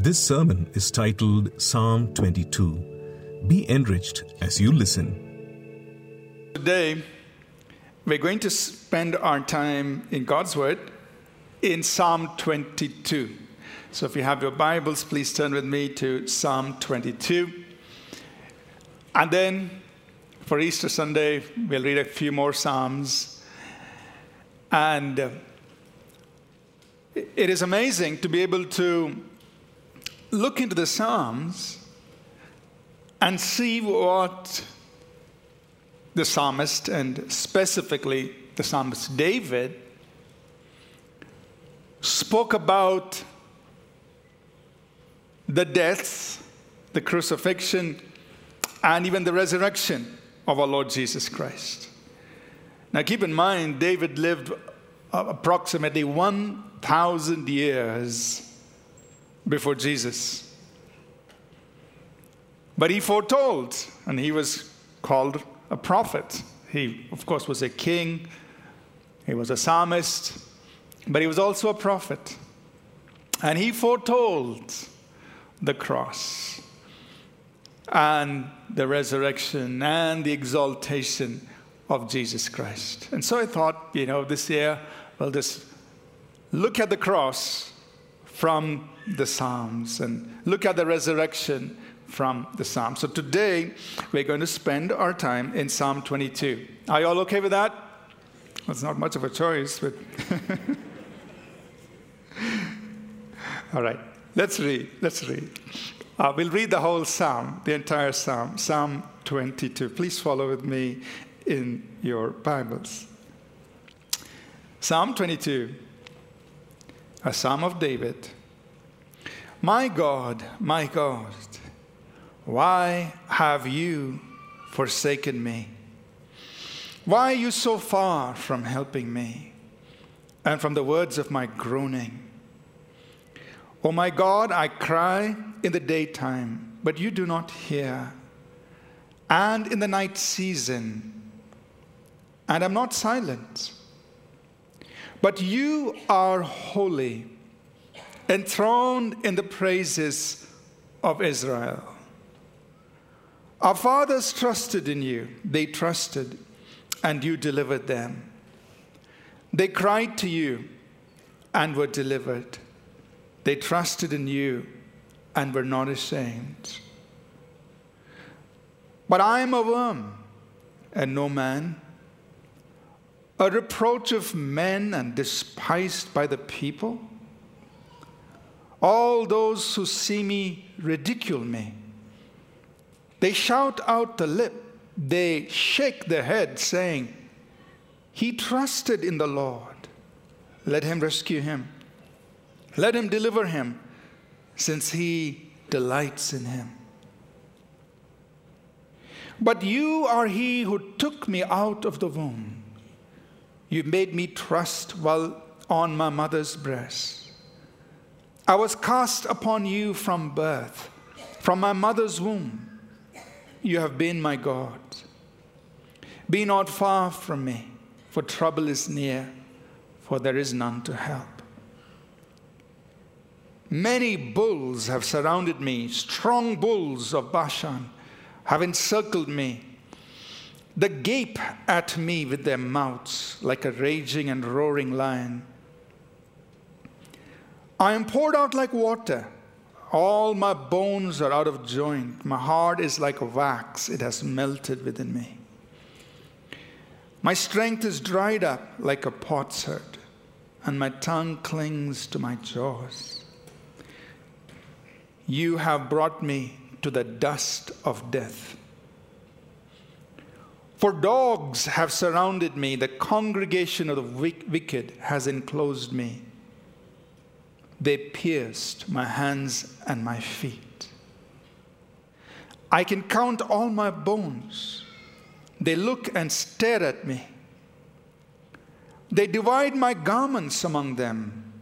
This sermon is titled Psalm 22. Be enriched as you listen. Today, we're going to spend our time in God's Word in Psalm 22. So if you have your Bibles, please turn with me to Psalm 22. And then for Easter Sunday, we'll read a few more Psalms. And uh, it is amazing to be able to look into the Psalms and see what the psalmist, and specifically the psalmist David, spoke about the death, the crucifixion, and even the resurrection of our Lord Jesus Christ. Now, keep in mind, David lived approximately 1,000 years before Jesus. But he foretold, and he was called a prophet. He, of course, was a king, he was a psalmist, but he was also a prophet. And he foretold the cross and the resurrection and the exaltation of Jesus Christ. And so I thought, you know, this year, we'll just look at the cross from the Psalms and look at the resurrection from the Psalms. So today, we're going to spend our time in Psalm 22. Are you all okay with that? Well, it's not much of a choice, but. all right, let's read. Let's read. Uh, we'll read the whole psalm, the entire psalm, Psalm 22. Please follow with me in your Bibles. Psalm 22, a psalm of David. My God, my God, why have you forsaken me? Why are you so far from helping me and from the words of my groaning? Oh my God, I cry in the daytime, but you do not hear, and in the night season, and I'm not silent. But you are holy, enthroned in the praises of Israel. Our fathers trusted in you, they trusted, and you delivered them. They cried to you and were delivered. They trusted in you and were not ashamed. But I am a worm and no man, a reproach of men and despised by the people. All those who see me ridicule me. They shout out the lip, they shake their head, saying, He trusted in the Lord. Let him rescue him. Let him deliver him, since he delights in him. But you are he who took me out of the womb. You made me trust while on my mother's breast. I was cast upon you from birth, from my mother's womb. You have been my God. Be not far from me, for trouble is near, for there is none to help. Many bulls have surrounded me, strong bulls of Bashan have encircled me. They gape at me with their mouths like a raging and roaring lion. I am poured out like water. All my bones are out of joint. My heart is like wax, it has melted within me. My strength is dried up like a potsherd, and my tongue clings to my jaws. You have brought me to the dust of death. For dogs have surrounded me, the congregation of the wicked has enclosed me. They pierced my hands and my feet. I can count all my bones. They look and stare at me. They divide my garments among them,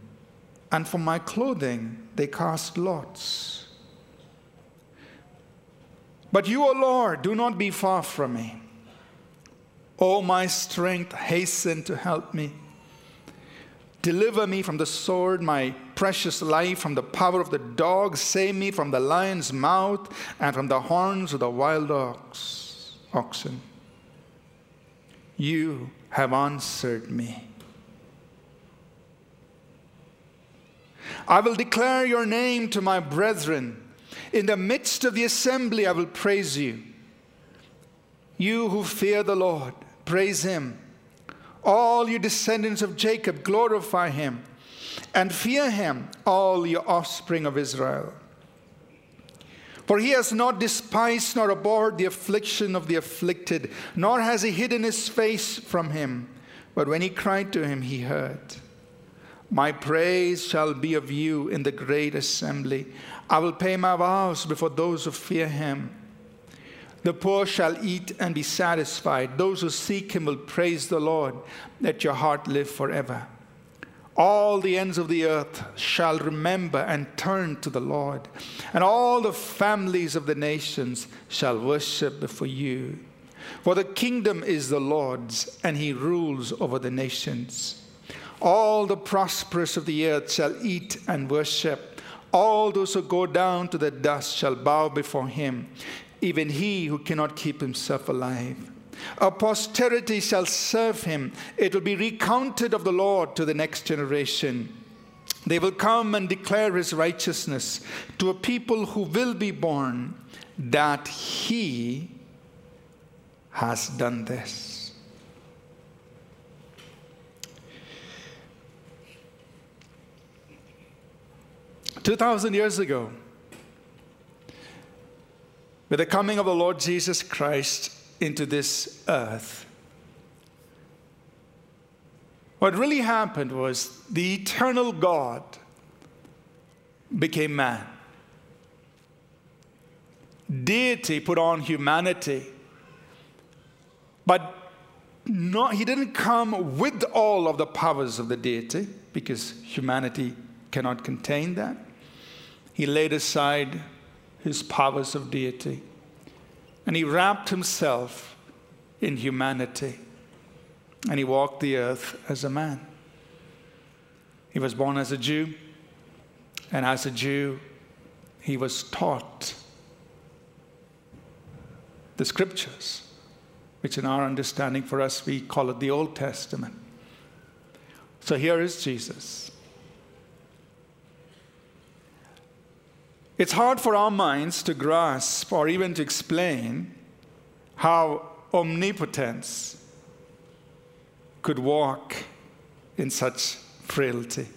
and for my clothing they cast lots. But you, O Lord, do not be far from me. O my strength, hasten to help me. Deliver me from the sword, my precious life from the power of the dog. Save me from the lion's mouth and from the horns of the wild ox, oxen. You have answered me. I will declare your name to my brethren. In the midst of the assembly, I will praise you. You who fear the Lord, praise him. All you descendants of Jacob, glorify him. And fear him, all your offspring of Israel. For he has not despised nor abhorred the affliction of the afflicted, nor has he hidden his face from him. But when he cried to him, he heard. My praise shall be of you in the great assembly. I will pay my vows before those who fear him. The poor shall eat and be satisfied. Those who seek him will praise the Lord. Let your heart live forever. All the ends of the earth shall remember and turn to the Lord, and all the families of the nations shall worship before you. For the kingdom is the Lord's, and he rules over the nations. All the prosperous of the earth shall eat and worship. All those who go down to the dust shall bow before him, even he who cannot keep himself alive. A posterity shall serve him. It will be recounted of the Lord to the next generation. They will come and declare his righteousness to a people who will be born, that he has done this. 2,000 years ago, with the coming of the Lord Jesus Christ into this earth, what really happened was the eternal God became man. Deity put on humanity, but not, he didn't come with all of the powers of the deity because humanity cannot contain that. He laid aside his powers of deity and he wrapped himself in humanity and he walked the earth as a man. He was born as a Jew, and as a Jew, he was taught the scriptures, which in our understanding for us, we call it the Old Testament. So here is Jesus. It's hard for our minds to grasp or even to explain how omnipotence could walk in such frailty,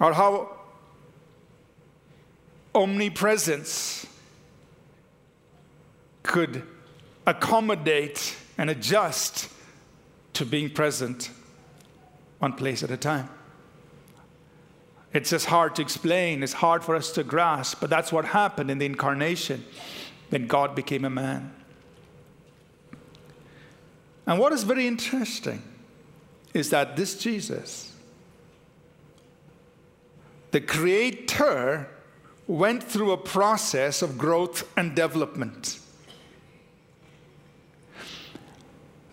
or how omnipresence could accommodate and adjust to being present one place at a time. It's just hard to explain, it's hard for us to grasp, but that's what happened in the incarnation when God became a man. And what is very interesting is that this Jesus, the Creator, went through a process of growth and development.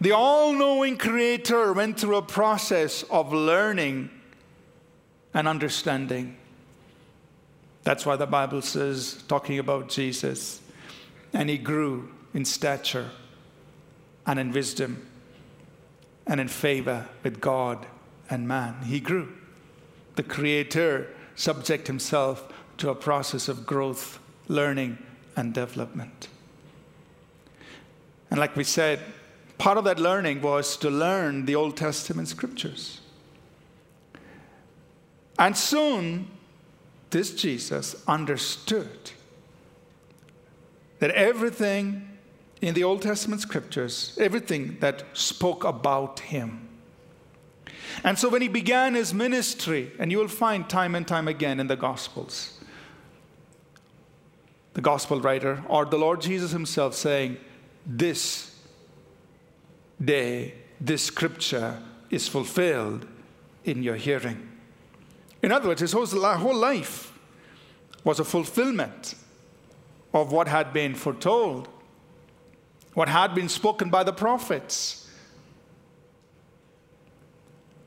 The all knowing Creator went through a process of learning and understanding. That's why the Bible says, talking about Jesus, and he grew in stature and in wisdom and in favor with God and man. He grew. The Creator subject himself to a process of growth, learning, and development. And like we said, part of that learning was to learn the Old Testament scriptures. And soon, this Jesus understood that everything in the Old Testament scriptures, everything that spoke about him. And so when he began his ministry, and you will find time and time again in the Gospels, the Gospel writer or the Lord Jesus himself saying, This day, this scripture is fulfilled in your hearing. In other words, his whole life was a fulfillment of what had been foretold, what had been spoken by the prophets.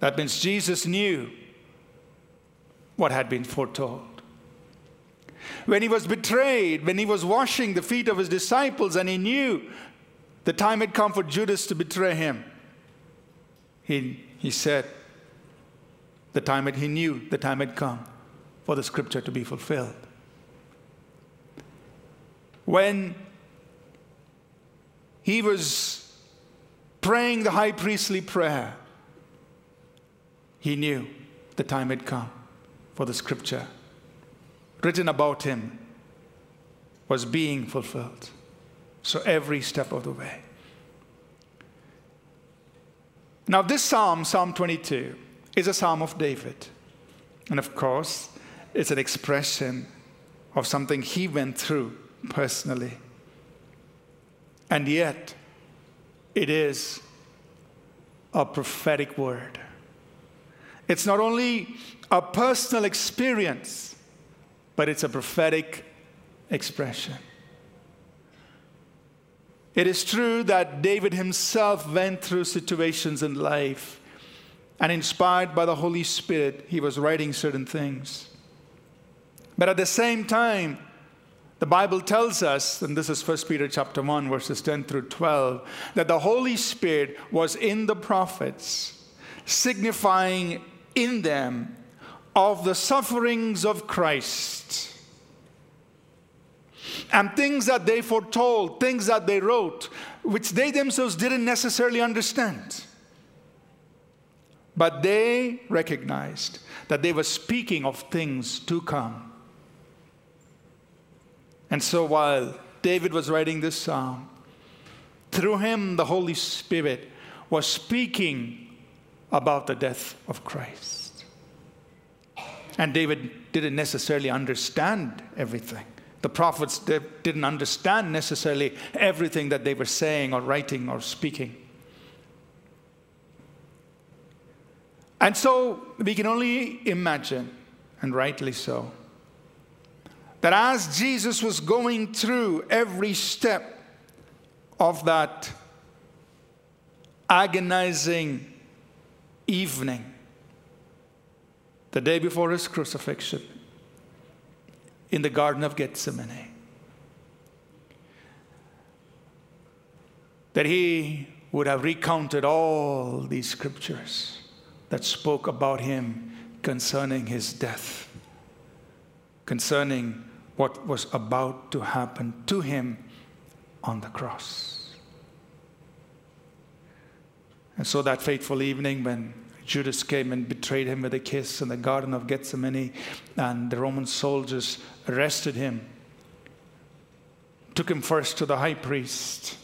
That means Jesus knew what had been foretold. When he was betrayed, when he was washing the feet of his disciples, and he knew the time had come for Judas to betray him, he, he said, the time had, he knew the time had come for the scripture to be fulfilled. When he was praying the high priestly prayer, he knew the time had come for the scripture written about him was being fulfilled. So every step of the way. Now, this psalm, Psalm 22, is a psalm of David. And of course, it's an expression of something he went through personally. And yet, it is a prophetic word. It's not only a personal experience, but it's a prophetic expression. It is true that David himself went through situations in life, and inspired by the Holy Spirit, he was writing certain things. But at the same time, the Bible tells us, and this is 1 Peter chapter 1, verses 10 through 12, that the Holy Spirit was in the prophets, signifying in them of the sufferings of Christ. And things that they foretold, things that they wrote, which they themselves didn't necessarily understand. But they recognized that they were speaking of things to come. And so while David was writing this psalm, through him the Holy Spirit was speaking about the death of Christ. And David didn't necessarily understand everything. The prophets didn't understand necessarily everything that they were saying or writing or speaking. And so we can only imagine, and rightly so, that as Jesus was going through every step of that agonizing evening, the day before his crucifixion in the Garden of Gethsemane. That he would have recounted all these scriptures that spoke about him concerning his death, concerning what was about to happen to him on the cross. And so that fateful evening when Judas came and betrayed him with a kiss in the Garden of Gethsemane, and the Roman soldiers arrested him, took him first to the high priest,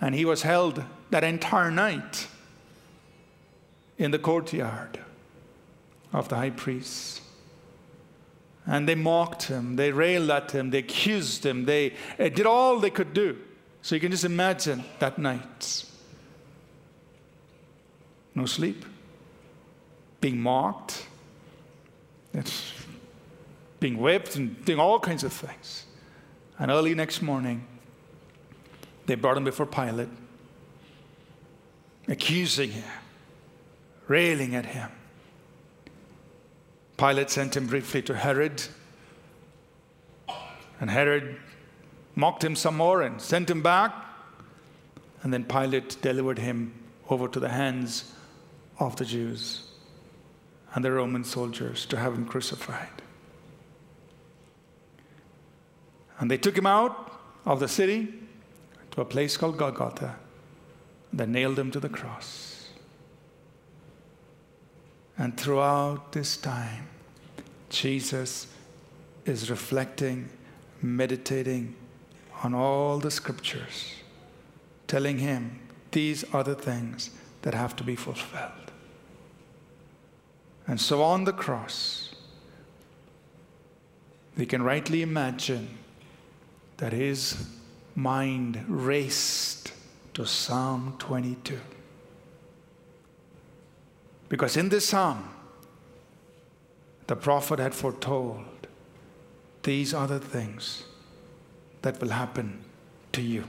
and he was held that entire night in the courtyard of the high priest. And they mocked him, they railed at him, they accused him, they eh, did all they could do. So you can just imagine that night no sleep, being mocked, being whipped, and doing all kinds of things. And early next morning, they brought him before Pilate, accusing him, railing at him. Pilate sent him briefly to Herod, and Herod mocked him some more and sent him back. And then Pilate delivered him over to the hands of the Jews and the Roman soldiers to have him crucified. And they took him out of the city to a place called Golgotha. They nailed him to the cross. And throughout this time, Jesus is reflecting, meditating on all the scriptures, telling him these are the things that have to be fulfilled. And so on the cross, we can rightly imagine that his mind raced to Psalm 22. Because in this psalm, the prophet had foretold these the things that will happen to you.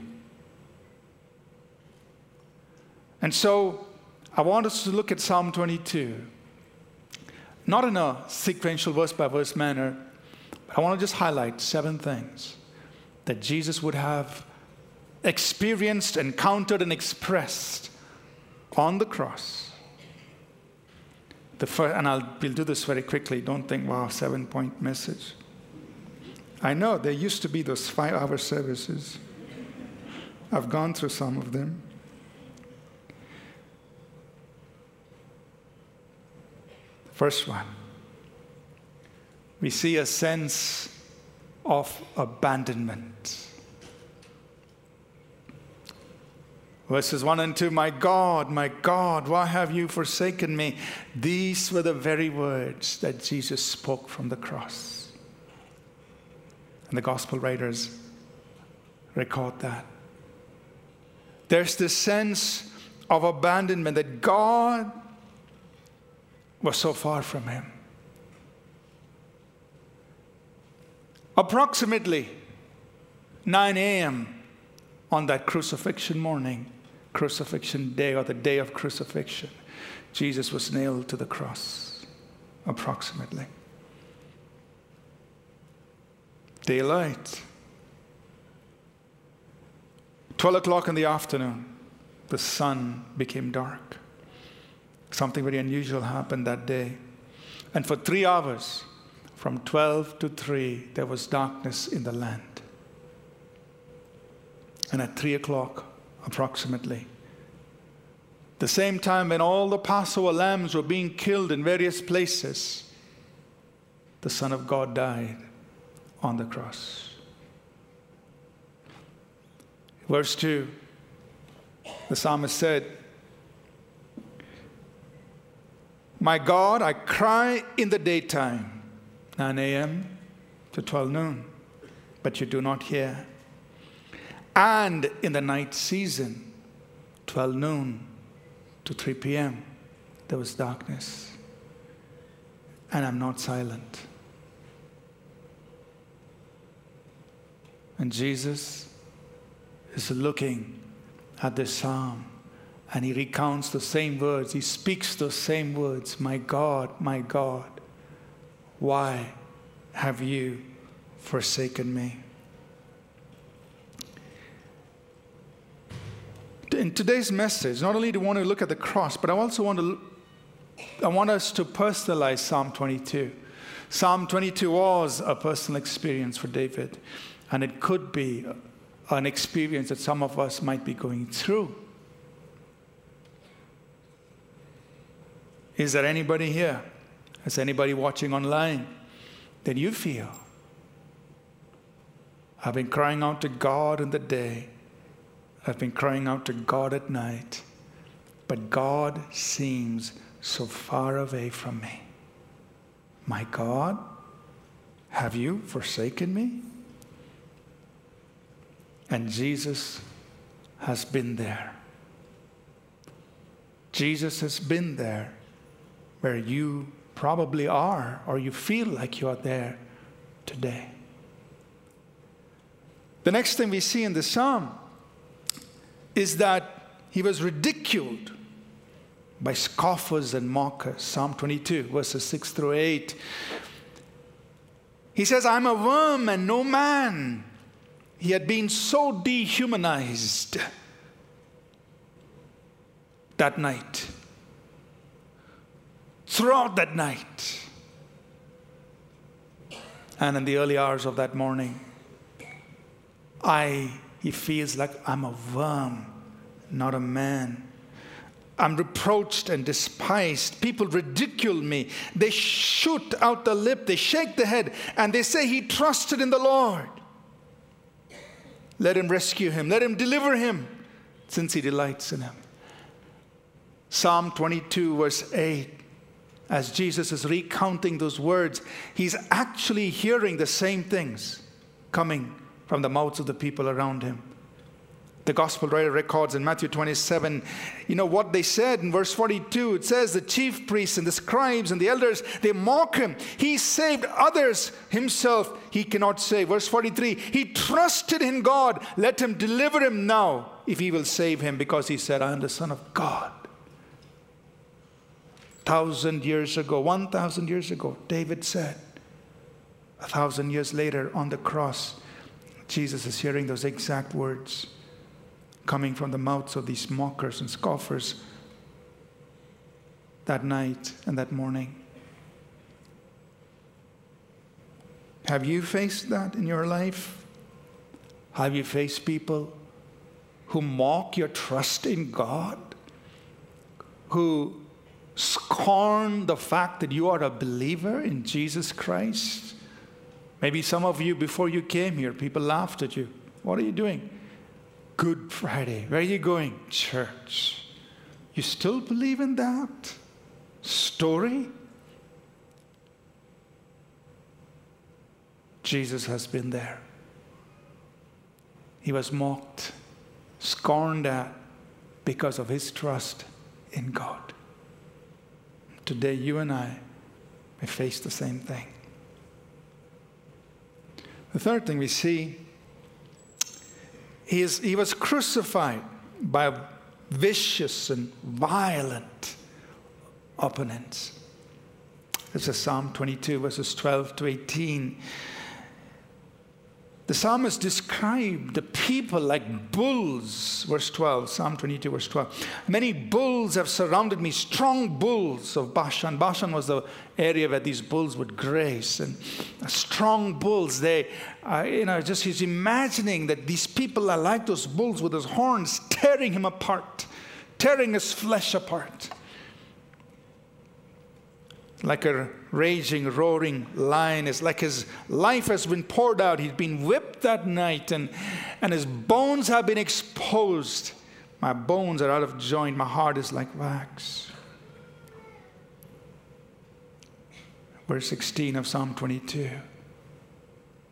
And so I want us to look at Psalm 22, not in a sequential verse by verse manner, but I want to just highlight seven things that Jesus would have experienced, encountered, and expressed on the cross. The first, and I'll, we'll do this very quickly. Don't think, wow, seven point message. I know there used to be those five hour services. I've gone through some of them. First one, we see a sense of abandonment. Verses 1 and 2 My God, my God, why have you forsaken me? These were the very words that Jesus spoke from the cross. And the gospel writers record that. There's this sense of abandonment that God was so far from him. Approximately 9 a.m. on that crucifixion morning, crucifixion day, or the day of crucifixion, Jesus was nailed to the cross. Approximately. Daylight. 12 o'clock in the afternoon, the sun became dark. Something very unusual happened that day. And for three hours, from 12 to 3, there was darkness in the land. And at 3 o'clock, approximately, the same time when all the Passover lambs were being killed in various places, the Son of God died on the cross. Verse 2, the psalmist said, My God, I cry in the daytime, 9 a.m. to 12 noon, but you do not hear. And in the night season, 12 noon to 3 p.m., there was darkness. And I'm not silent. And Jesus is looking at this psalm and he recounts the same words. He speaks those same words My God, my God, why have you forsaken me? In today's message, not only do I want to look at the cross, but I also want to I want us to personalize Psalm 22. Psalm 22 was a personal experience for David, and it could be an experience that some of us might be going through. Is there anybody here? Is anybody watching online that you feel? I've been crying out to God in the day. I've been crying out to God at night. But God seems so far away from me. My God, have you forsaken me? And Jesus has been there. Jesus has been there where you probably are or you feel like you are there today. The next thing we see in the psalm is that he was ridiculed by scoffers and mockers. Psalm 22, verses 6 through 8. He says, I'm a worm and no man. He had been so dehumanized that night throughout that night. And in the early hours of that morning, I, he feels like I'm a worm, not a man. I'm reproached and despised. People ridicule me. They shoot out the lip, they shake the head, and they say he trusted in the Lord. Let him rescue him, let him deliver him, since he delights in him. Psalm 22, verse 8 as Jesus is recounting those words, he's actually hearing the same things coming from the mouths of the people around him. The gospel writer records in Matthew 27, you know what they said in verse 42. It says, The chief priests and the scribes and the elders, they mock him. He saved others, himself he cannot save. Verse 43, he trusted in God. Let him deliver him now if he will save him, because he said, I am the Son of God. thousand years ago, 1,000 years ago, David said. A thousand years later on the cross, Jesus is hearing those exact words coming from the mouths of these mockers and scoffers that night and that morning. Have you faced that in your life? Have you faced people who mock your trust in God? Who scorn the fact that you are a believer in Jesus Christ? Maybe some of you, before you came here, people laughed at you. What are you doing? Good Friday. Where are you going? Church. You still believe in that story? Jesus has been there. He was mocked, scorned at because of his trust in God. Today, you and I may face the same thing. The third thing we see he, is, he was crucified by vicious and violent opponents. This is Psalm 22, verses 12 to 18. The psalmist described the people like bulls, verse 12, Psalm 22, verse 12. Many bulls have surrounded me, strong bulls of Bashan. Bashan was the area where these bulls would graze. And strong bulls, they, uh, you know, just he's imagining that these people are like those bulls with those horns tearing him apart, tearing his flesh apart like a raging, roaring lion. It's like his life has been poured out. He's been whipped that night, and, and his bones have been exposed. My bones are out of joint. My heart is like wax. Verse 16 of Psalm 22.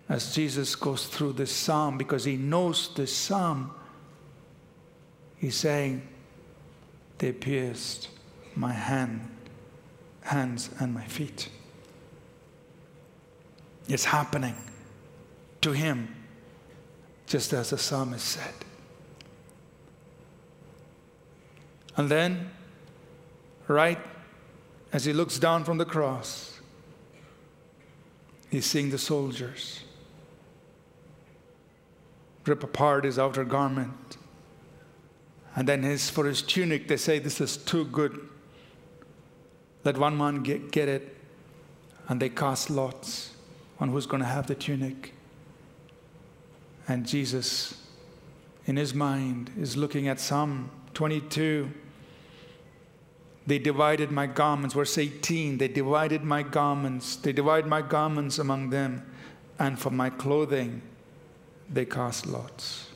As Jesus goes through this psalm, because he knows this psalm, he's saying, They pierced my hand hands and my feet. It's happening to him, just as the psalmist said. And then, right as he looks down from the cross, he's seeing the soldiers rip apart his outer garment. And then his, for his tunic, they say, This is too good let one man get, get it, and they cast lots on who's going to have the tunic. And Jesus, in his mind, is looking at Psalm 22. They divided my garments, verse 18. They divided my garments. They divided my garments among them, and for my clothing they cast lots.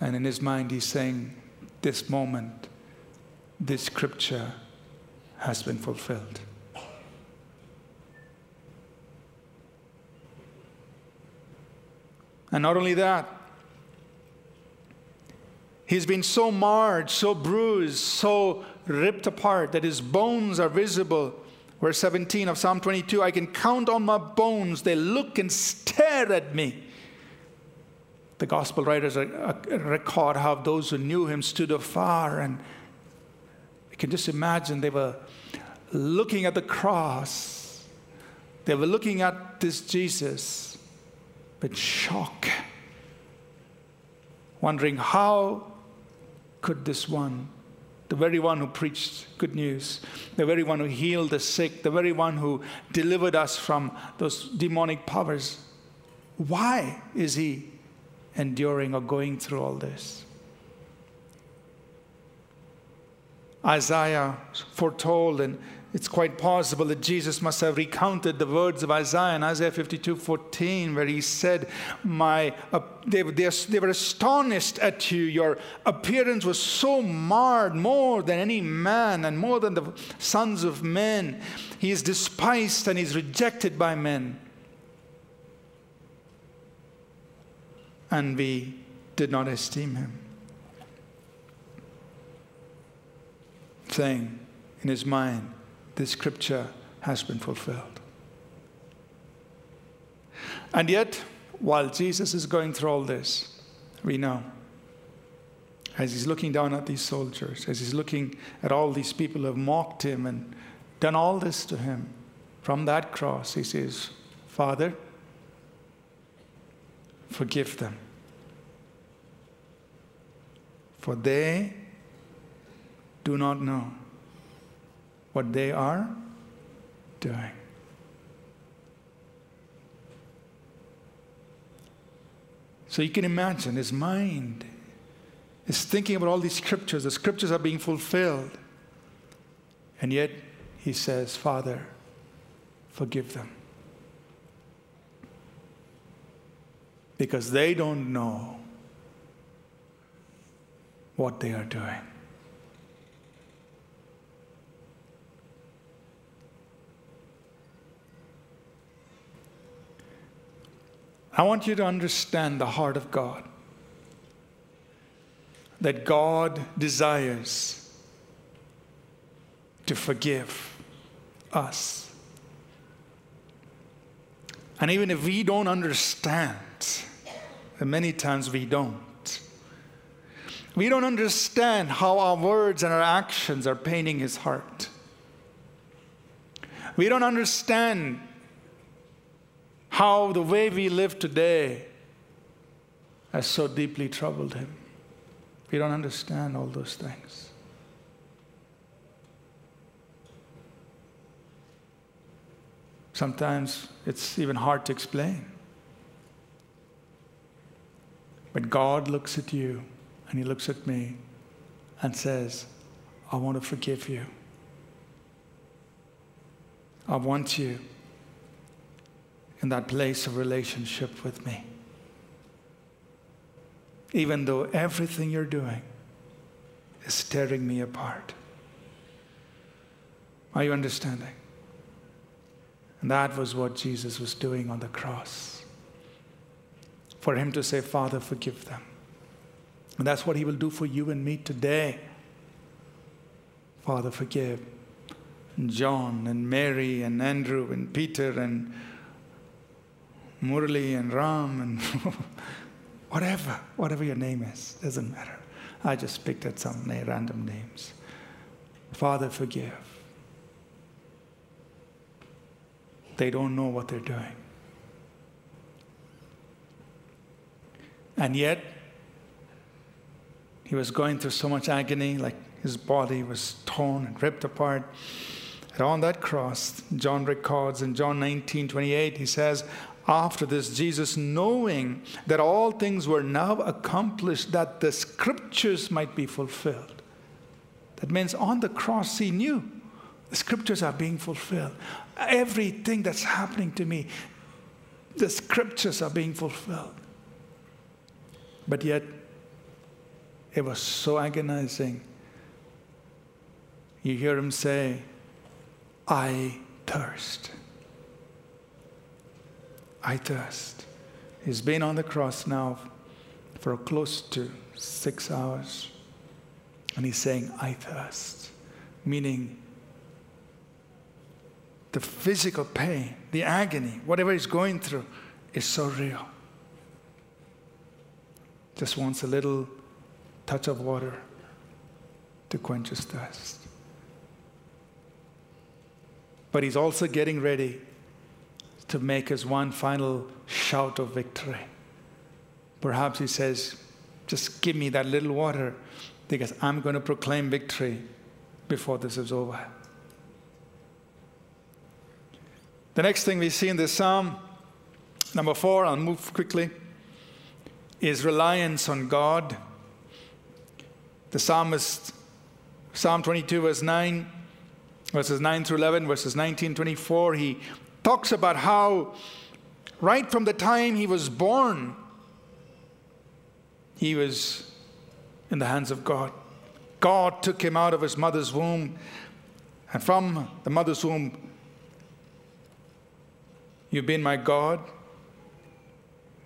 And in his mind, he's saying, This moment, this scripture has been fulfilled. And not only that, he's been so marred, so bruised, so ripped apart that his bones are visible. Verse 17 of Psalm 22 I can count on my bones, they look and stare at me. The gospel writers uh, uh, record how those who knew him stood afar and can just imagine they were looking at the cross, they were looking at this Jesus with shock, wondering how could this one, the very one who preached good news, the very one who healed the sick, the very one who delivered us from those demonic powers, why is he enduring or going through all this? Isaiah foretold, and it's quite possible that Jesus must have recounted the words of Isaiah in Isaiah 52 14, where he said, My, uh, they, they, they were astonished at you. Your appearance was so marred, more than any man and more than the sons of men. He is despised and he's rejected by men. And we did not esteem him. Saying in his mind, this scripture has been fulfilled. And yet, while Jesus is going through all this, we know as he's looking down at these soldiers, as he's looking at all these people who have mocked him and done all this to him, from that cross, he says, Father, forgive them. For they do not know what they are doing. So you can imagine his mind is thinking about all these scriptures. The scriptures are being fulfilled. And yet he says, Father, forgive them. Because they don't know what they are doing. I want you to understand the heart of God. That God desires to forgive us. And even if we don't understand, and many times we don't, we don't understand how our words and our actions are painting his heart. We don't understand how the way we live today has so deeply troubled him. We don't understand all those things. Sometimes it's even hard to explain. But God looks at you and He looks at me and says, I want to forgive you. I want you in that place of relationship with me. Even though everything you're doing is tearing me apart. Are you understanding? And that was what Jesus was doing on the cross. For him to say, Father, forgive them. And that's what he will do for you and me today. Father, forgive. And John and Mary and Andrew and Peter and Murli and Ram and whatever, whatever your name is, doesn't matter. I just picked at some random names. Father, forgive. They don't know what they're doing. And yet, he was going through so much agony, like his body was torn and ripped apart. And on that cross, John records in John 19 28, he says, after this, Jesus, knowing that all things were now accomplished, that the scriptures might be fulfilled. That means on the cross, he knew the scriptures are being fulfilled. Everything that's happening to me, the scriptures are being fulfilled. But yet, it was so agonizing. You hear him say, I thirst. I thirst. He's been on the cross now for close to six hours. And he's saying, I thirst. Meaning, the physical pain, the agony, whatever he's going through, is so real. Just wants a little touch of water to quench his thirst. But he's also getting ready to make his one final shout of victory. Perhaps he says, Just give me that little water because I'm going to proclaim victory before this is over. The next thing we see in this psalm, number four, I'll move quickly, is reliance on God. The psalmist, Psalm 22, verse 9, verses 9 through 11, verses 19, 24, he talks about how, right from the time he was born, he was in the hands of God. God took him out of his mother's womb, and from the mother's womb, you've been my God.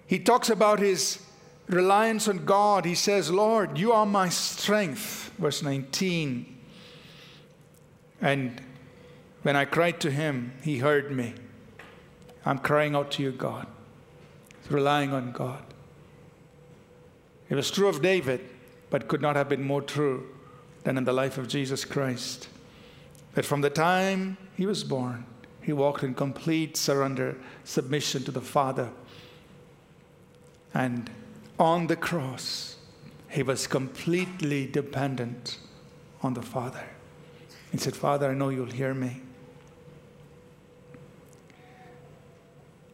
He talks about his reliance on God. He says, Lord, you are my strength. Verse 19. And when I cried to him, he heard me. I'm crying out to you, God. It's relying on God. It was true of David, but could not have been more true than in the life of Jesus Christ. That from the time he was born, he walked in complete surrender, submission to the Father. And on the cross, he was completely dependent on the Father. He said, Father, I know you'll hear me.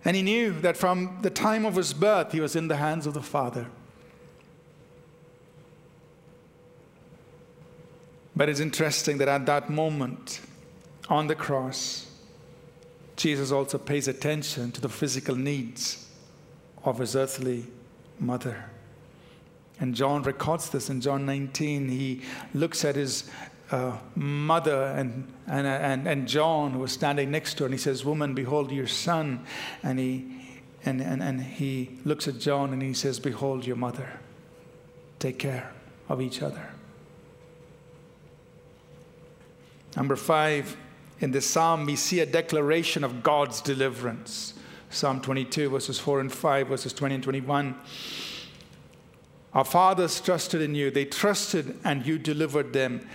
And he knew that from the time of his birth, he was in the hands of the Father. But it's interesting that at that moment on the cross, Jesus also pays attention to the physical needs of his earthly mother. And John records this in John 19. He looks at his uh, mother and, and, and, and John, who was standing next to her, and he says, Woman, behold your son. And he, and, and, and he looks at John and he says, Behold your mother. Take care of each other. Number five, in this psalm, we see a declaration of God's deliverance. Psalm 22, verses 4 and 5, verses 20 and 21. Our fathers trusted in you. They trusted and you delivered them.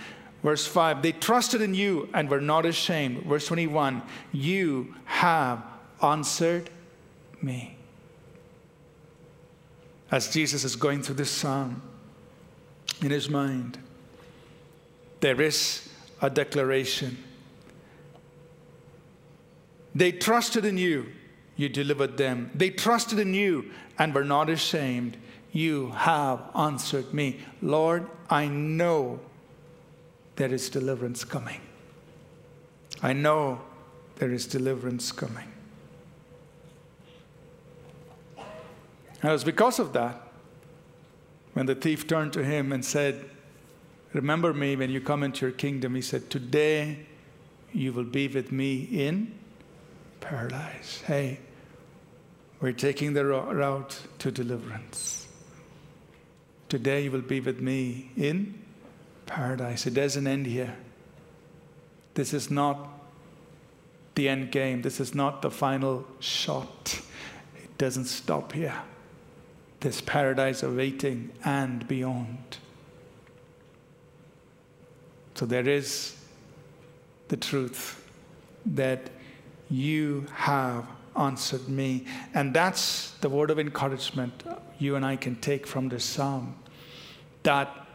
Verse 5, they trusted in you and were not ashamed. Verse 21, you have answered me. As Jesus is going through this psalm in his mind, there is a declaration. They trusted in you, you delivered them. They trusted in you and were not ashamed. You have answered me. Lord, I know there is deliverance coming. I know there is deliverance coming. And it was because of that when the thief turned to him and said, Remember me when you come into your kingdom. He said, Today you will be with me in paradise. Hey, we're taking the route to deliverance. Today you will be with me in paradise. It doesn't end here. This is not the end game. This is not the final shot. It doesn't stop here. There's paradise awaiting and beyond. So there is the truth that you have answered me. And that's the word of encouragement you and I can take from this psalm. That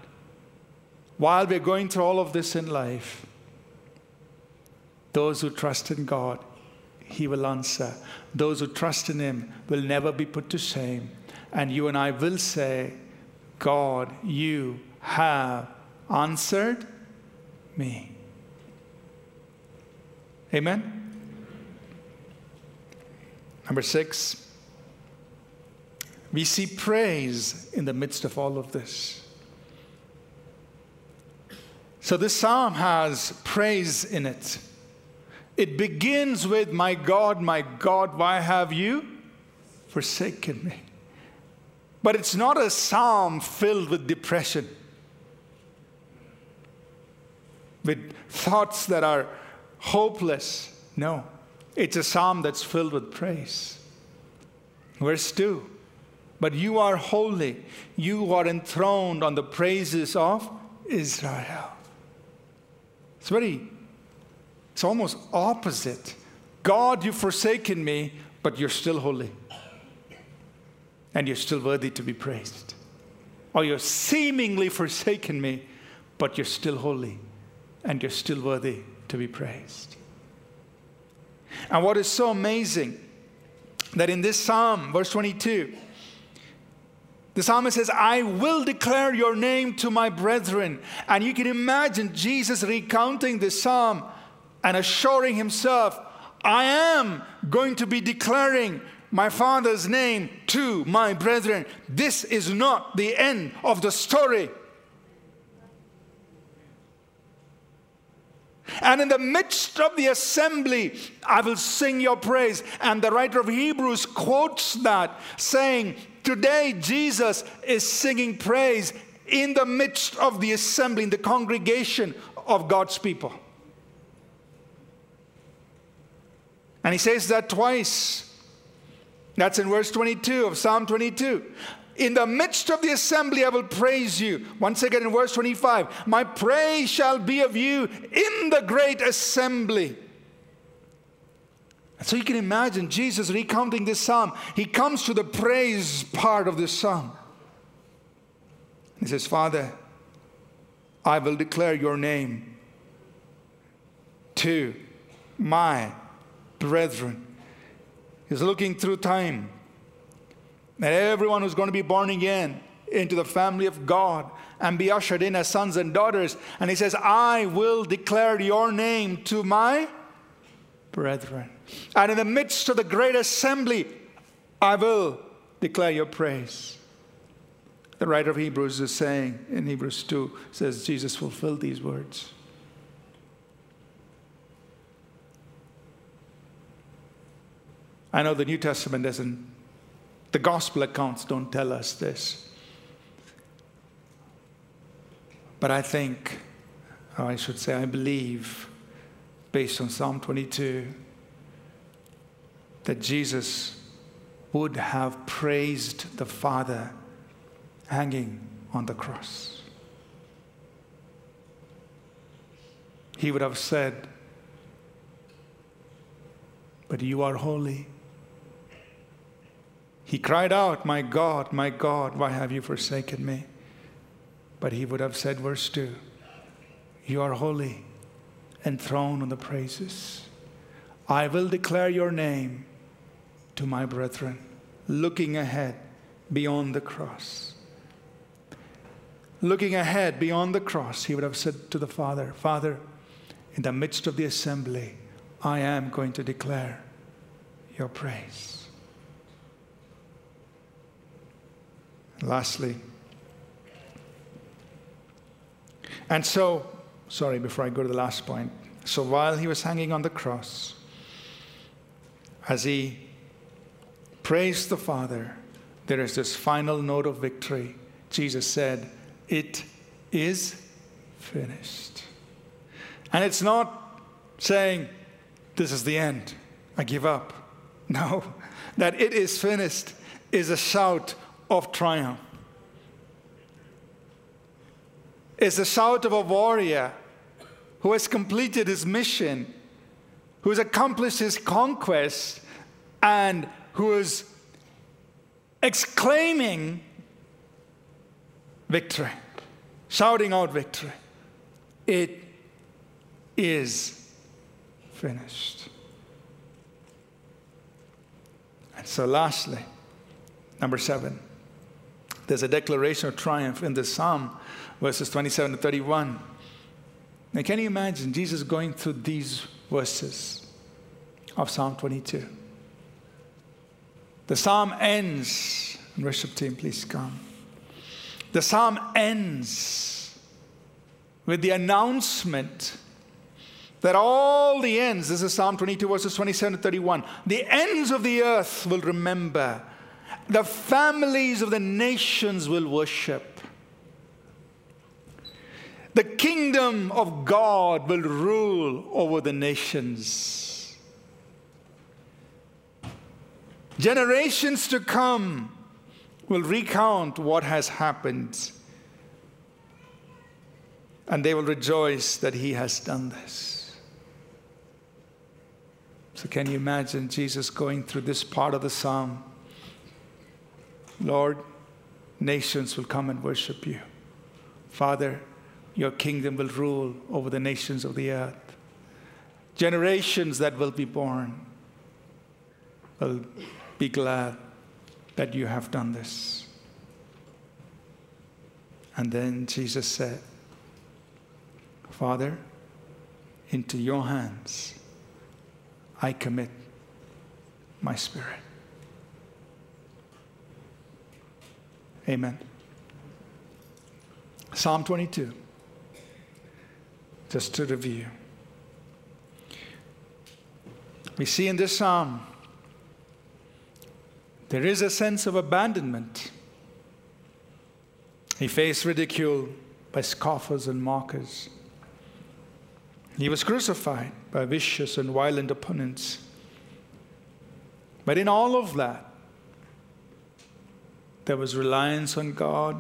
while we're going through all of this in life, those who trust in God, He will answer. Those who trust in Him will never be put to shame. And you and I will say, God, you have answered me. Amen? Number six, we see praise in the midst of all of this. So, this psalm has praise in it. It begins with, My God, my God, why have you forsaken me? But it's not a psalm filled with depression, with thoughts that are hopeless. No, it's a psalm that's filled with praise. Verse 2 But you are holy, you are enthroned on the praises of Israel. It's very, it's almost opposite. God, you've forsaken me, but you're still holy. And you're still worthy to be praised. Or you're seemingly forsaken me, but you're still holy. And you're still worthy to be praised. And what is so amazing that in this psalm, verse 22, the psalmist says, I will declare your name to my brethren. And you can imagine Jesus recounting this psalm and assuring himself, I am going to be declaring my father's name to my brethren. This is not the end of the story. And in the midst of the assembly, I will sing your praise. And the writer of Hebrews quotes that, saying, Today, Jesus is singing praise in the midst of the assembly, in the congregation of God's people. And he says that twice. That's in verse 22 of Psalm 22. In the midst of the assembly, I will praise you. Once again in verse 25, my praise shall be of you in the great assembly. So you can imagine Jesus recounting this psalm. He comes to the praise part of this psalm. He says, Father, I will declare your name to my brethren. He's looking through time that everyone who's going to be born again into the family of God and be ushered in as sons and daughters. And he says, I will declare your name to my brethren. And in the midst of the great assembly, I will declare your praise. The writer of Hebrews is saying in Hebrews 2 says Jesus fulfilled these words. I know the New Testament doesn't, the gospel accounts don't tell us this. But I think, or I should say, I believe, based on Psalm 22, that Jesus would have praised the Father hanging on the cross. He would have said, But you are holy. He cried out, My God, my God, why have you forsaken me? But he would have said, verse 2 You are holy, enthroned on the praises. I will declare your name to my brethren, looking ahead beyond the cross. Looking ahead beyond the cross, he would have said to the Father, Father, in the midst of the assembly, I am going to declare your praise. Lastly, and so, sorry, before I go to the last point. So while he was hanging on the cross, as he praised the Father, there is this final note of victory. Jesus said, It is finished. And it's not saying, This is the end, I give up. No, that it is finished is a shout of triumph. It's a shout of a warrior who has completed his mission, who has accomplished his conquest, and who is exclaiming victory, shouting out victory. It is finished. And so, lastly, number seven, there's a declaration of triumph in this psalm, verses 27 to 31. Now, can you imagine Jesus going through these verses of Psalm 22? The psalm ends, worship team, please come. The psalm ends with the announcement that all the ends, this is Psalm 22, verses 27 to 31, the ends of the earth will remember, the families of the nations will worship. The kingdom of God will rule over the nations. Generations to come will recount what has happened. And they will rejoice that he has done this. So, can you imagine Jesus going through this part of the psalm? Lord, nations will come and worship you. Father, your kingdom will rule over the nations of the earth. Generations that will be born will be glad that you have done this. And then Jesus said, Father, into your hands I commit my spirit. Amen. Psalm 22, just to review. We see in this psalm there is a sense of abandonment. He faced ridicule by scoffers and mockers. He was crucified by vicious and violent opponents. But in all of that, there was reliance on God,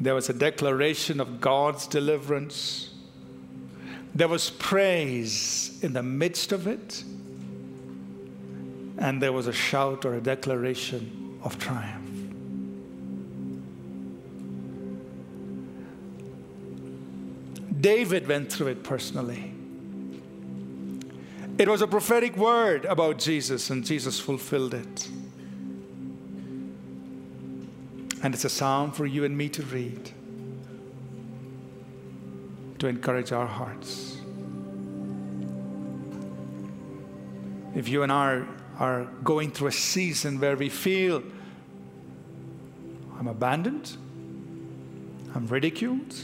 there was a declaration of God's deliverance, there was praise in the midst of it, and there was a shout or a declaration of triumph. David went through it personally. It was a prophetic word about Jesus, and Jesus fulfilled it. And it's a psalm for you and me to read to encourage our hearts. If you and I are going through a season where we feel I'm abandoned, I'm ridiculed,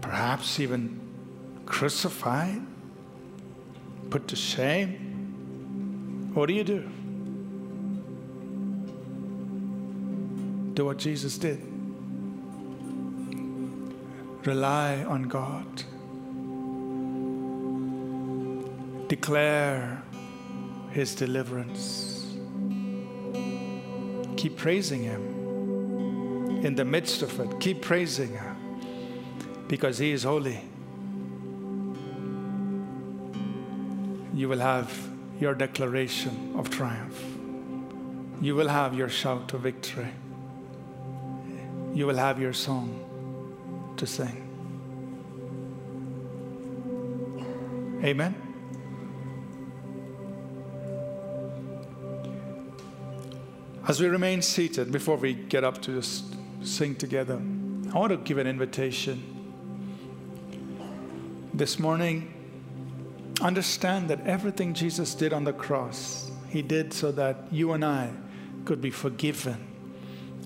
perhaps even crucified, put to shame, what do you do? Do what Jesus did. Rely on God. Declare His deliverance. Keep praising Him in the midst of it. Keep praising Him because He is holy. You will have your declaration of triumph. You will have your shout of victory. You will have your song to sing. Amen. As we remain seated, before we get up to just sing together, I want to give an invitation. This morning, understand that everything Jesus did on the cross, He did so that you and I could be forgiven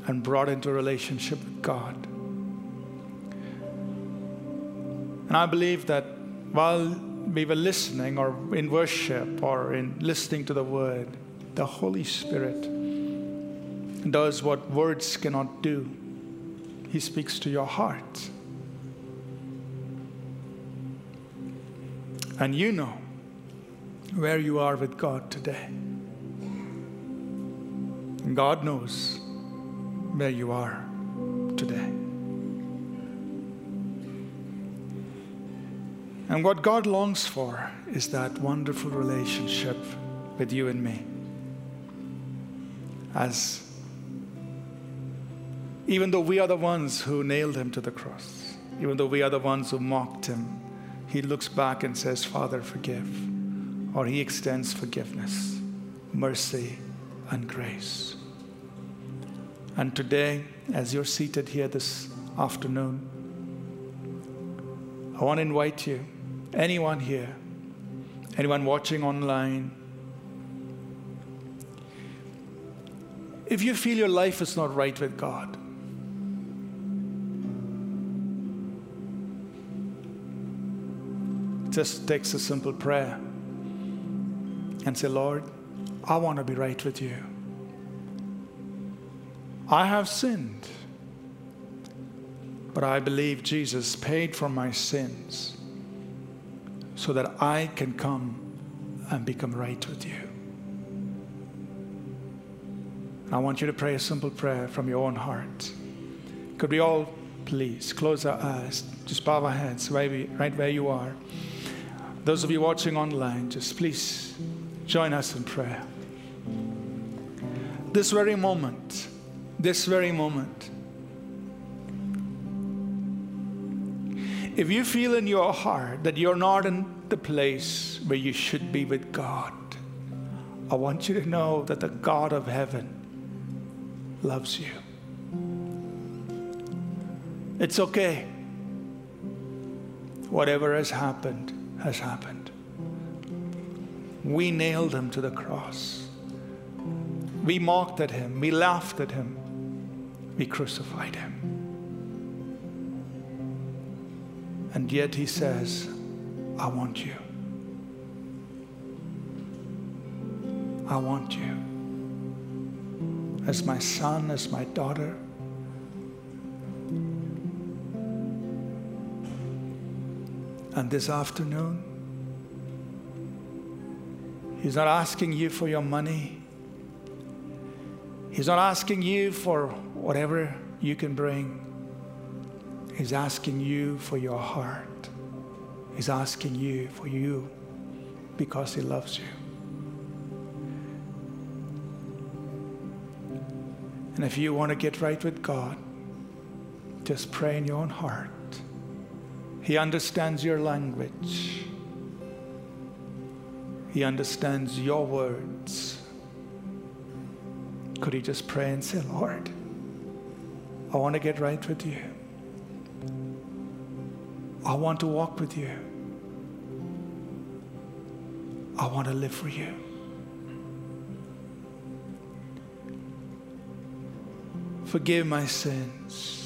and brought into relationship with God. And I believe that while we were listening or in worship or in listening to the word, the Holy Spirit does what words cannot do. He speaks to your heart. And you know where you are with God today. God knows where you are today. And what God longs for is that wonderful relationship with you and me. As even though we are the ones who nailed him to the cross, even though we are the ones who mocked him, he looks back and says, Father, forgive. Or he extends forgiveness, mercy, and grace. And today, as you're seated here this afternoon, I want to invite you, anyone here, anyone watching online, if you feel your life is not right with God, just takes a simple prayer and say, Lord, I want to be right with you. I have sinned, but I believe Jesus paid for my sins so that I can come and become right with you. I want you to pray a simple prayer from your own heart. Could we all please close our eyes, just bow our heads right, where you are. Those of you watching online, just please join us in prayer. This very moment, this very moment. If you feel in your heart that you're not in the place where you should be with God, I want you to know that the God of heaven loves you. It's okay. Whatever has happened, has happened. We nailed him to the cross. We mocked at him. We laughed at him we crucified him. And yet he says, I want you. I want you. As my son, as my daughter. And this afternoon, He's not asking you for your money. He's not asking you for whatever you can bring. He's asking you for your heart. He's asking you for you because He loves you. And if you want to get right with God, just pray in your own heart. He understands your language, He understands your words. Could He just pray and say, Lord, I want to get right with you. I want to walk with you. I want to live for you. Forgive my sins.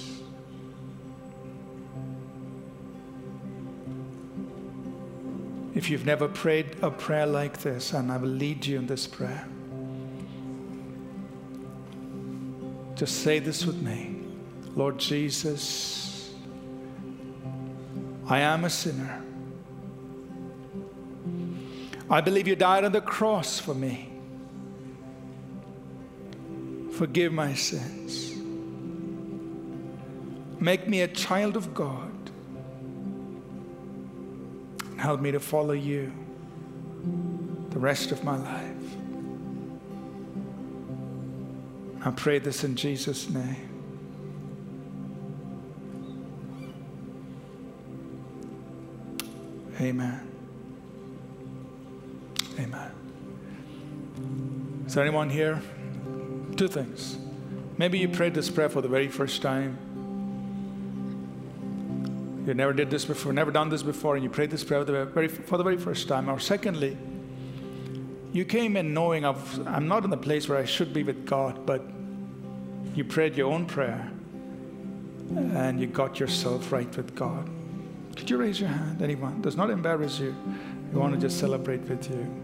If you've never prayed a prayer like this, and I will lead you in this prayer, just say this with me Lord Jesus, I am a sinner. I believe you died on the cross for me. Forgive my sins. Make me a child of God. Help me to follow you the rest of my life. I pray this in Jesus' name. Amen. Amen. Is there anyone here? Two things. Maybe you prayed this prayer for the very first time. You never did this before, never done this before, and you prayed this prayer for the very, for the very first time. Or secondly, you came in knowing of, I'm not in the place where I should be with God, but you prayed your own prayer and you got yourself right with God. Could you raise your hand? Anyone? Does not embarrass you. We want to just celebrate with you.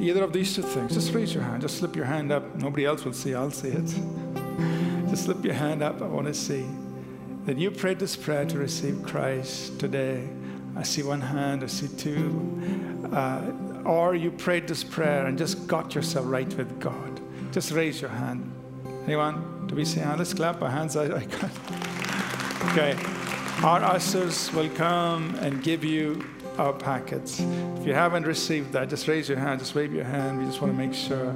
Either of these two things, just raise your hand. Just slip your hand up. Nobody else will see. I'll see it. just slip your hand up. I want to see that you prayed this prayer to receive Christ today. I see one hand, I see two. Uh, or you prayed this prayer and just got yourself right with God. Just raise your hand. Anyone? Do we see? Let's clap our hands. I, I can't. Okay. Our ushers will come and give you our packets. If you haven't received that, just raise your hand, just wave your hand. We just want to make sure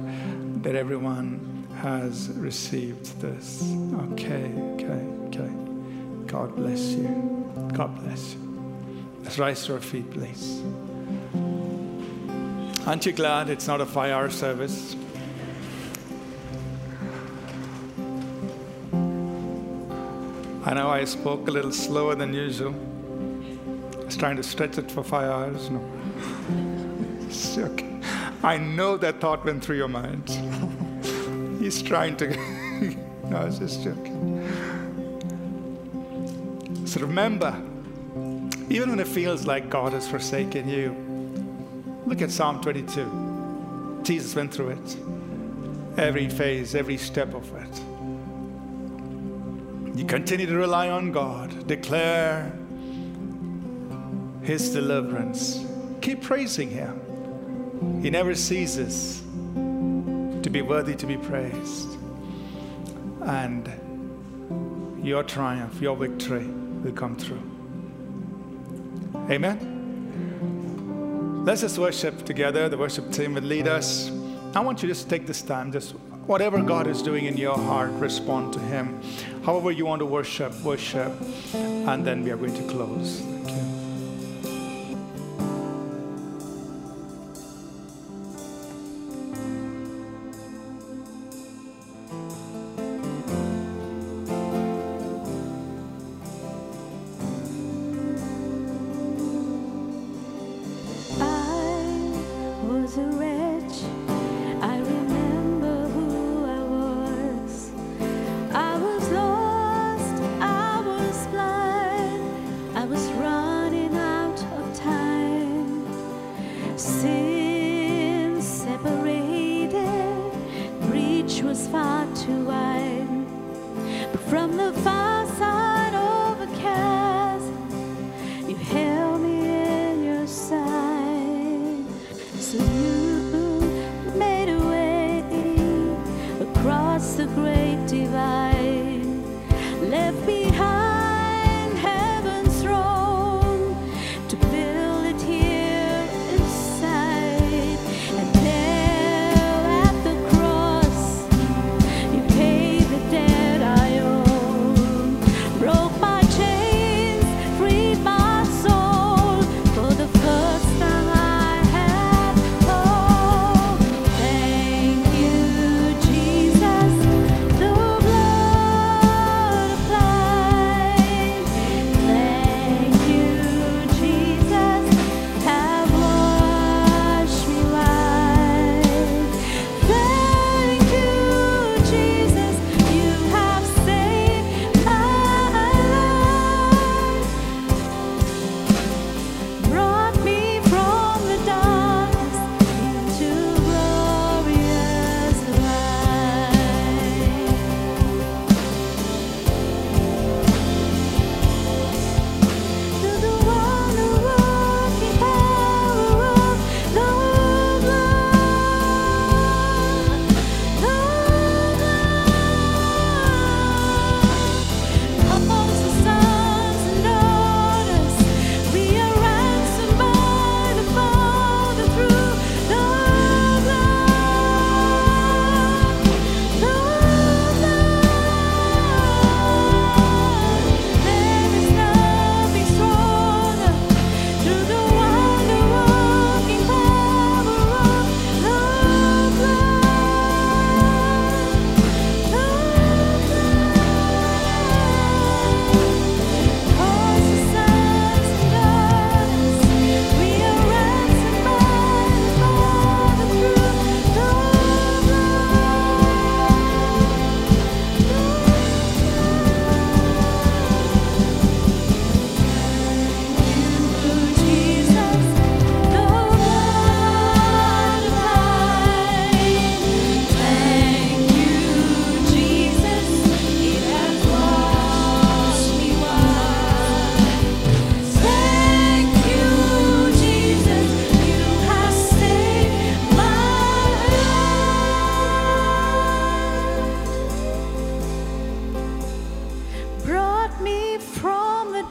that everyone has received this. Okay, okay, okay. God bless you. God bless you. Let's rise to our feet, please. Aren't you glad it's not a five hour service? I know I spoke a little slower than usual. I was trying to stretch it for five hours. No. It's okay. I know that thought went through your mind. He's trying to. no, I was just joking. So remember, even when it feels like God has forsaken you, look at Psalm 22. Jesus went through it. Every phase, every step of it. You continue to rely on God, declare His deliverance. Keep praising Him. He never ceases to be worthy to be praised. And your triumph, your victory will come through. Amen. Let's just worship together. The worship team will lead us. I want you to just take this time, just whatever God is doing in your heart, respond to Him. However, you want to worship, worship. And then we are going to close.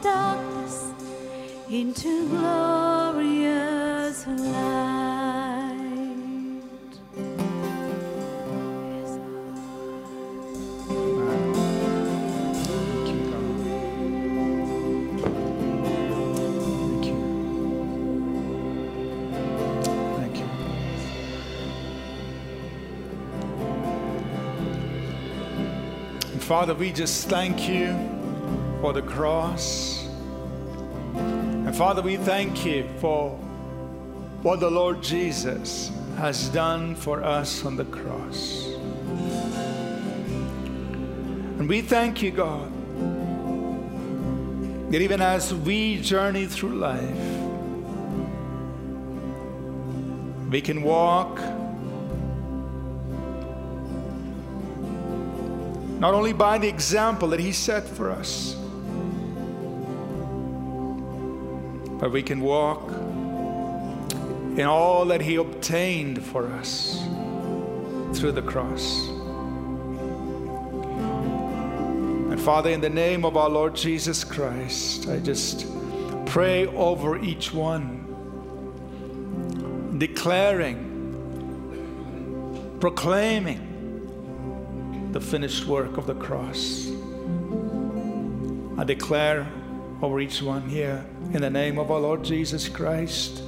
darkness into glorious light. Thank you, Thank you. Thank you. And Father, we just thank you for the cross. And Father, we thank you for what the Lord Jesus has done for us on the cross. And we thank you, God, that even as we journey through life, we can walk not only by the example that He set for us, but we can walk in all that He obtained for us through the cross. And Father, in the name of our Lord Jesus Christ, I just pray over each one, declaring, proclaiming the finished work of the cross. I declare over each one here in the name of our Lord Jesus Christ.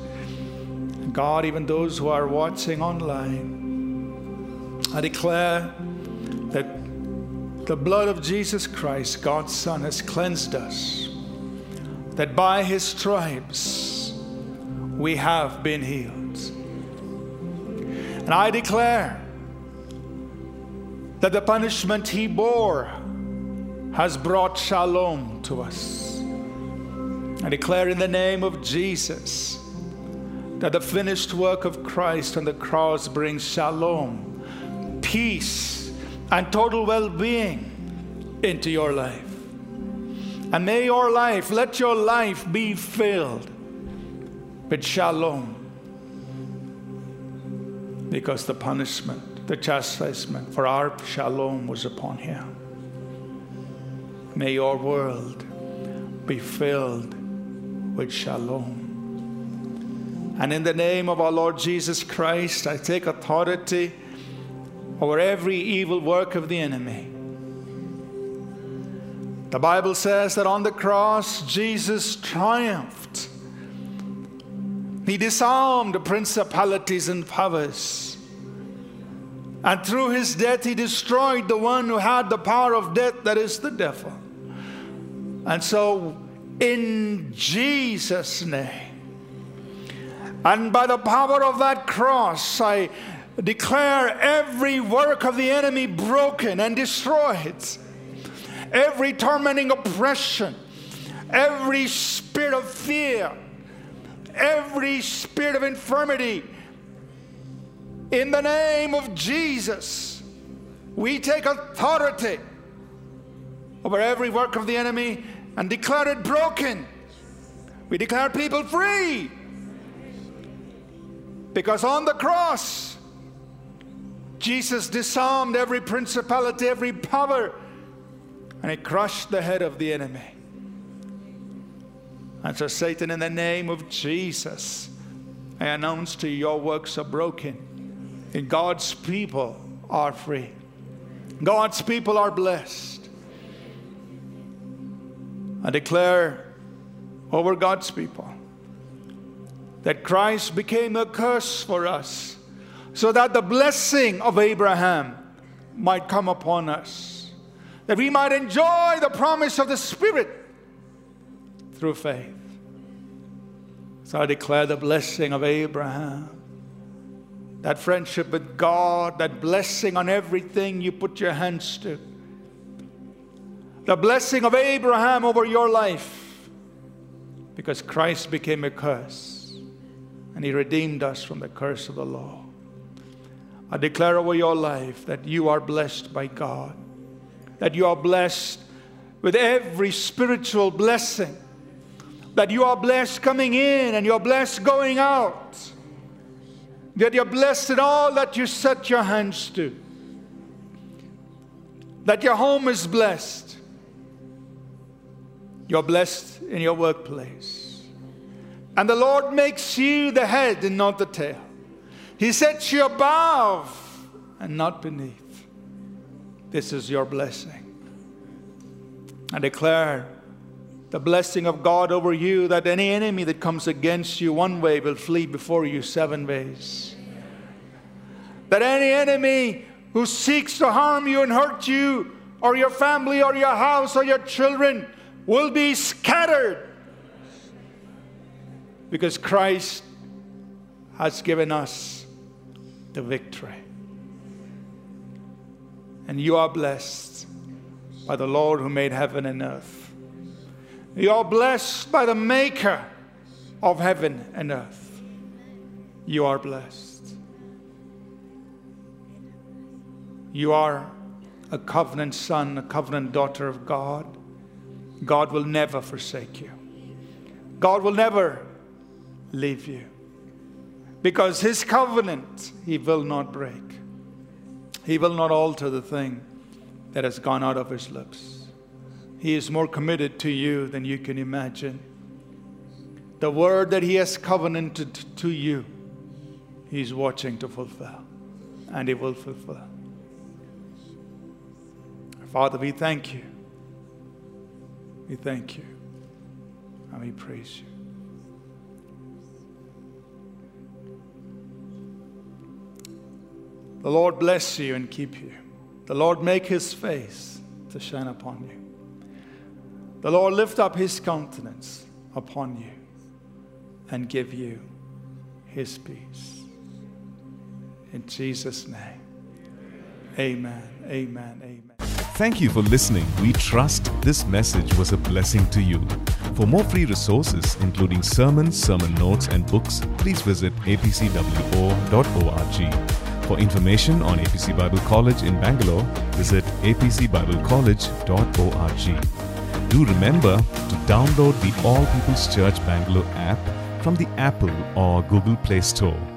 God, even those who are watching online, I declare that the blood of Jesus Christ, God's Son, has cleansed us, that by his stripes we have been healed. And I declare that the punishment he bore has brought shalom to us. I declare in the name of Jesus that the finished work of Christ on the cross brings shalom, peace, and total well being into your life. And may your life, let your life be filled with shalom. Because the punishment the chastisement for our shalom was upon him. May your world be filled with shalom. And in the name of our Lord Jesus Christ, I take authority over every evil work of the enemy. The Bible says that on the cross, Jesus triumphed. He disarmed the principalities and powers. And through his death, he destroyed the one who had the power of death, that is the devil. And so, in Jesus' name, and by the power of that cross, I declare every work of the enemy broken and destroyed. Every tormenting oppression, every spirit of fear, every spirit of infirmity, in the name of Jesus, we take authority over every work of the enemy and declare it broken. We declare people free. Because on the cross, Jesus disarmed every principality, every power, and he crushed the head of the enemy. And so, Satan, in the name of Jesus, I announce to you your works are broken and God's people are free. God's people are blessed. I declare over God's people that Christ became a curse for us so that the blessing of Abraham might come upon us, that we might enjoy the promise of the Spirit through faith. So I declare the blessing of Abraham that friendship with God, that blessing on everything you put your hands to. The blessing of Abraham over your life because Christ became a curse and he redeemed us from the curse of the law. I declare over your life that you are blessed by God, that you are blessed with every spiritual blessing, that you are blessed coming in and you're blessed going out that you're blessed in all that you set your hands to, that your home is blessed, you're blessed in your workplace. And the Lord makes you the head and not the tail. He sets you above and not beneath. This is your blessing. I declare the blessing of God over you that any enemy that comes against you one way will flee before you seven ways. That any enemy who seeks to harm you and hurt you or your family or your house or your children will be scattered because Christ has given us the victory. And you are blessed by the Lord who made heaven and earth. You are blessed by the Maker of heaven and earth. You are blessed. You are a covenant son, a covenant daughter of God. God will never forsake you. God will never leave you. Because his covenant he will not break. He will not alter the thing that has gone out of his lips. He is more committed to you than you can imagine. The word that he has covenanted to you, he's watching to fulfill, and he will fulfill. Father, we thank you. We thank you, and we praise you. The Lord bless you and keep you. The Lord make his face to shine upon you. The Lord lift up his countenance upon you and give you his peace. In Jesus' name. Amen. Amen. Amen. Thank you for listening. We trust this message was a blessing to you. For more free resources, including sermons, sermon notes, and books, please visit apcwo.org. For information on APC Bible College in Bangalore, visit apcbiblecollege.org. Do remember to download the All People's Church Bangalore app from the Apple or Google Play Store.